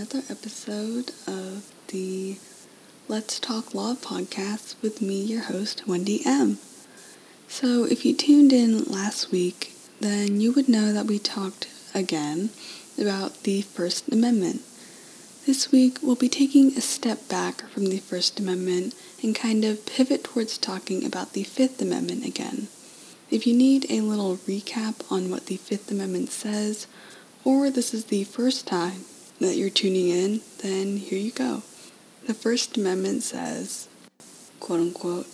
another episode of the Let's Talk Law podcast with me, your host, Wendy M. So, if you tuned in last week, then you would know that we talked again about the First Amendment. This week, we'll be taking a step back from the First Amendment and kind of pivot towards talking about the Fifth Amendment again. If you need a little recap on what the Fifth Amendment says, or this is the first time that you're tuning in, then here you go. The First Amendment says, quote unquote,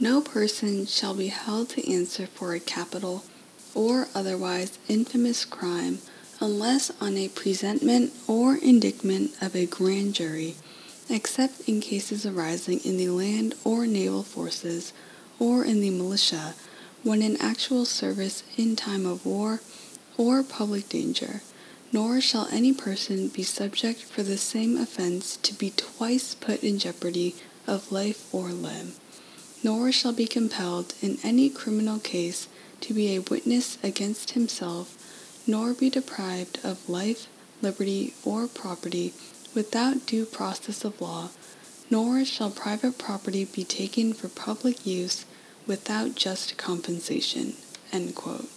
no person shall be held to answer for a capital or otherwise infamous crime unless on a presentment or indictment of a grand jury, except in cases arising in the land or naval forces or in the militia when in actual service in time of war or public danger, nor shall any person be subject for the same offense to be twice put in jeopardy of life or limb, nor shall be compelled in any criminal case to be a witness against himself, nor be deprived of life, liberty, or property without due process of law, nor shall private property be taken for public use without just compensation. End quote.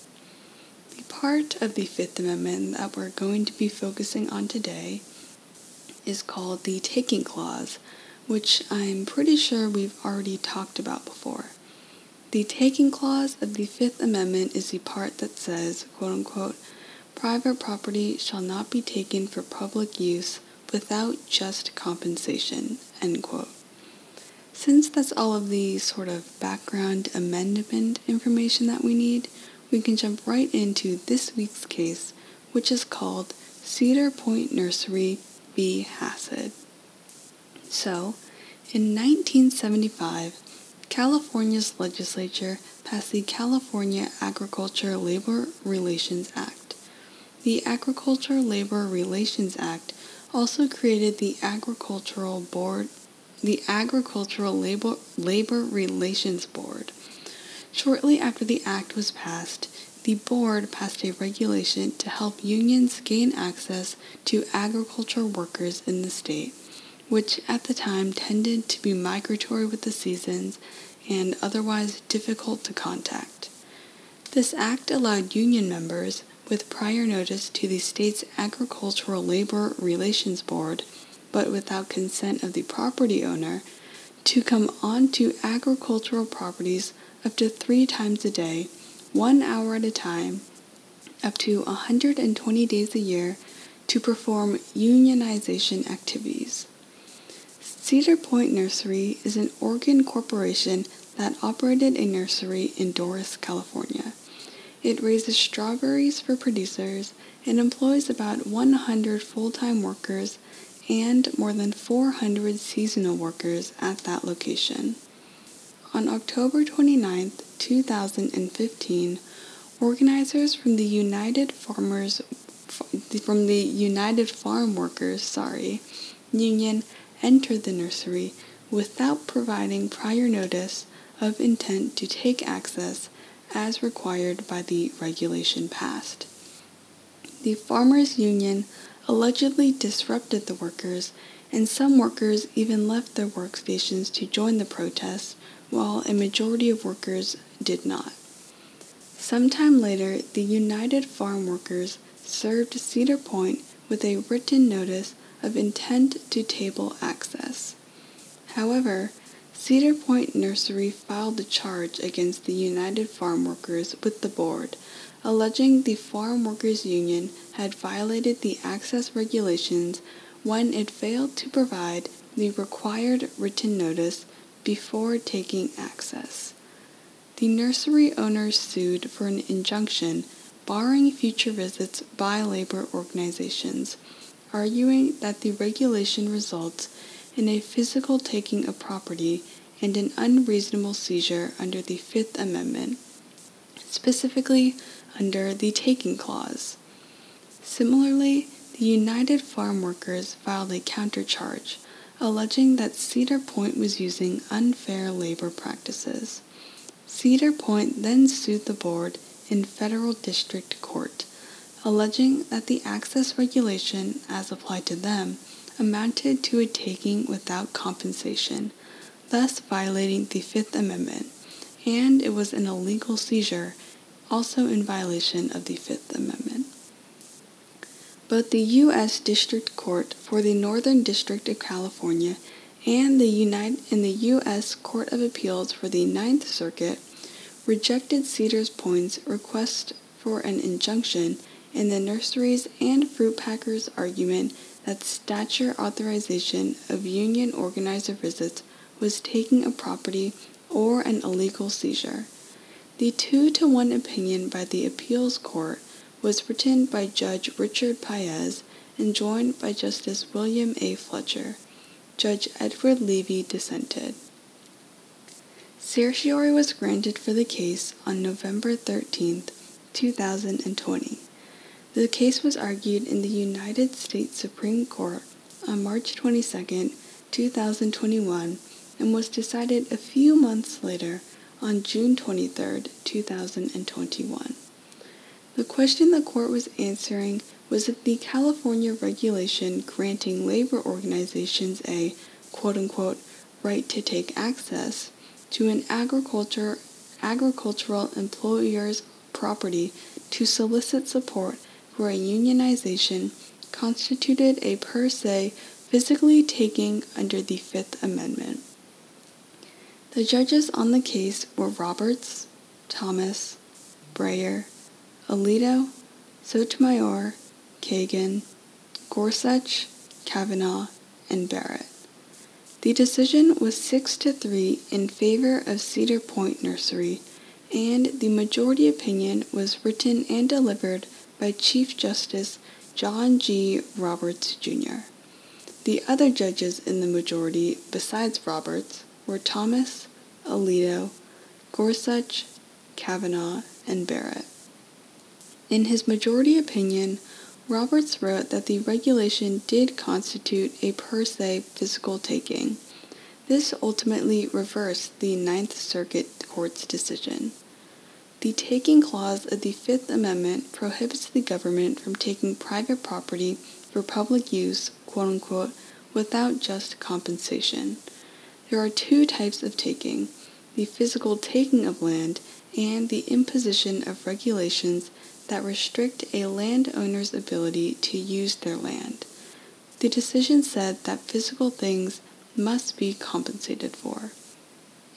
The part of the Fifth Amendment that we're going to be focusing on today is called the Taking Clause, which I'm pretty sure we've already talked about before. The Taking Clause of the Fifth Amendment is the part that says, quote unquote, private property shall not be taken for public use without just compensation, end quote. Since that's all of the sort of background amendment information that we need, we can jump right into this week's case, which is called Cedar Point Nursery v. Hassid. So, in 1975, California's legislature passed the California Agriculture Labor Relations Act. The Agriculture Labor Relations Act also created the Agricultural Board the Agricultural Labor, Labor Relations Board. Shortly after the act was passed, the board passed a regulation to help unions gain access to agriculture workers in the state, which at the time tended to be migratory with the seasons and otherwise difficult to contact. This act allowed union members, with prior notice to the state's Agricultural Labor Relations Board, but without consent of the property owner, to come onto agricultural properties up to three times a day, one hour at a time, up to 120 days a year to perform unionization activities. Cedar Point Nursery is an Oregon corporation that operated a nursery in Dorris, California. It raises strawberries for producers and employs about 100 full time workers and more than 400 seasonal workers at that location. On October 29, 2015, organizers from the United Farmers from the United Farm Workers, sorry, union entered the nursery without providing prior notice of intent to take access as required by the regulation passed. The Farmers Union allegedly disrupted the workers, and some workers even left their workstations to join the protests, while a majority of workers did not. Sometime later, the United Farm Workers served Cedar Point with a written notice of intent to table access. However, Cedar Point Nursery filed a charge against the United Farm Workers with the board, alleging the Farm Workers Union had violated the access regulations when it failed to provide the required written notice before taking access. The nursery owners sued for an injunction barring future visits by labor organizations, arguing that the regulation results in a physical taking of property and an unreasonable seizure under the Fifth Amendment, specifically under the Taking Clause. Similarly, the United Farm Workers filed a countercharge, alleging that Cedar Point was using unfair labor practices. Cedar Point then sued the board in federal district court, alleging that the access regulation, as applied to them, amounted to a taking without compensation, thus violating the Fifth Amendment, and it was an illegal seizure, also in violation of the Fifth Amendment. Both the U.S. District Court for the Northern District of California and the, United, and the U.S. Court of Appeals for the Ninth Circuit rejected Cedars Point's request for an injunction in the nurseries and fruit packers' argument that stature authorization of union organizer visits was taking a property or an illegal seizure. The two to one opinion by the appeals court was written by Judge Richard Paez and joined by Justice William A. Fletcher. Judge Edward Leavy dissented. Certiorari was granted for the case on November 13, 2020. The case was argued in the United States Supreme Court on March 22, 2021, and was decided a few months later on June 23, 2021. The question the court was answering was if the California regulation granting labor organizations a quote unquote right to take access to an agriculture agricultural employer's property to solicit support for a unionization constituted a per se physically taking under the Fifth Amendment. The judges on the case were Roberts, Thomas, Breyer, Alito, Sotomayor, Kagan, Gorsuch, Kavanaugh, and Barrett. The decision was 6 to 3 in favor of Cedar Point Nursery, and the majority opinion was written and delivered by Chief Justice John G. Roberts, Jr. The other judges in the majority, besides Roberts, were Thomas, Alito, Gorsuch, Kavanaugh, and Barrett. In his majority opinion, Roberts wrote that the regulation did constitute a per se physical taking. This ultimately reversed the Ninth Circuit Court's decision. The taking clause of the Fifth Amendment prohibits the government from taking private property for public use, quote unquote, without just compensation. There are two types of taking the physical taking of land and the imposition of regulations that restrict a landowner's ability to use their land. The decision said that physical things must be compensated for.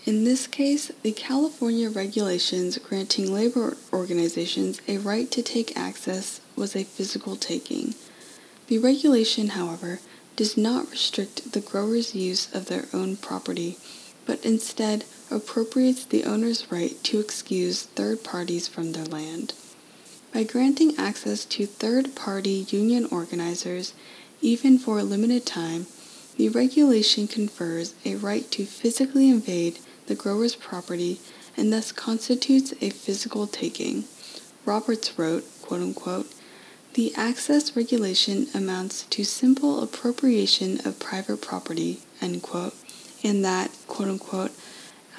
In this case, the California regulations granting labor organizations a right to take access was a physical taking. The regulation, however, does not restrict the grower's use of their own property, but instead appropriates the owner's right to excuse third parties from their land. By granting access to third party union organizers, even for a limited time, the regulation confers a right to physically invade the grower's property and thus constitutes a physical taking. Roberts wrote, quote unquote, the access regulation amounts to simple appropriation of private property, end quote, and that, quote unquote,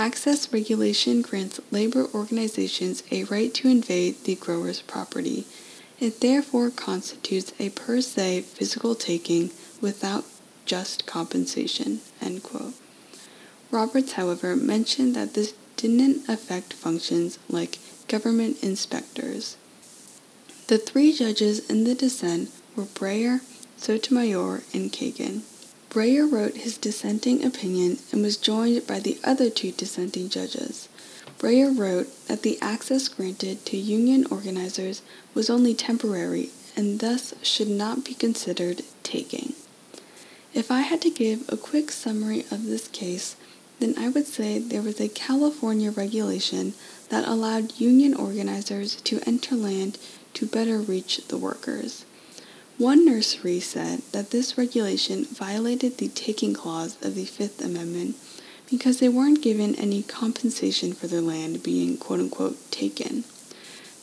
access regulation grants labor organizations a right to invade the grower's property. It therefore constitutes a per se physical taking without just compensation. Roberts, however, mentioned that this didn't affect functions like government inspectors. The three judges in the dissent were Breyer, Sotomayor, and Kagan. Breyer wrote his dissenting opinion and was joined by the other two dissenting judges. Breyer wrote that the access granted to union organizers was only temporary and thus should not be considered taking. If I had to give a quick summary of this case, then I would say there was a California regulation that allowed union organizers to enter land to better reach the workers. One nursery said that this regulation violated the taking clause of the Fifth Amendment because they weren't given any compensation for their land being quote unquote taken.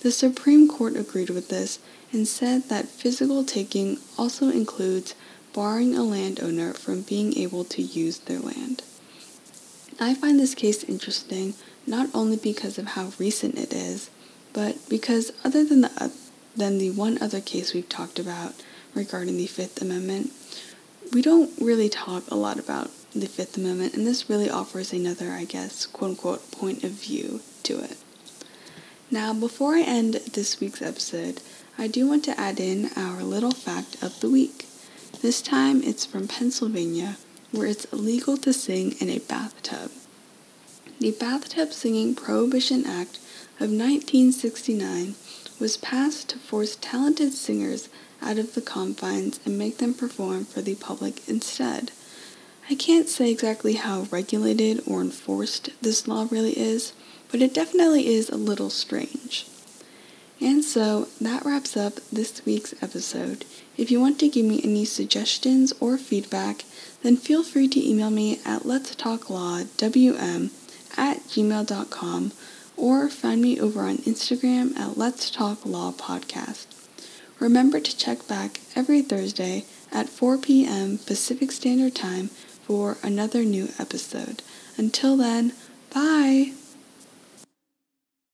The Supreme Court agreed with this and said that physical taking also includes barring a landowner from being able to use their land. I find this case interesting not only because of how recent it is, but because other than the, than the one other case we've talked about regarding the Fifth Amendment. We don't really talk a lot about the Fifth Amendment, and this really offers another, I guess, quote unquote, point of view to it. Now, before I end this week's episode, I do want to add in our little fact of the week. This time it's from Pennsylvania, where it's illegal to sing in a bathtub. The Bathtub Singing Prohibition Act of 1969 was passed to force talented singers out of the confines and make them perform for the public instead. I can't say exactly how regulated or enforced this law really is, but it definitely is a little strange. And so that wraps up this week's episode. If you want to give me any suggestions or feedback, then feel free to email me at letstalklawwm at gmail.com or find me over on Instagram at Let's Talk Law Podcast. Remember to check back every Thursday at 4 p.m. Pacific Standard Time for another new episode. Until then, bye!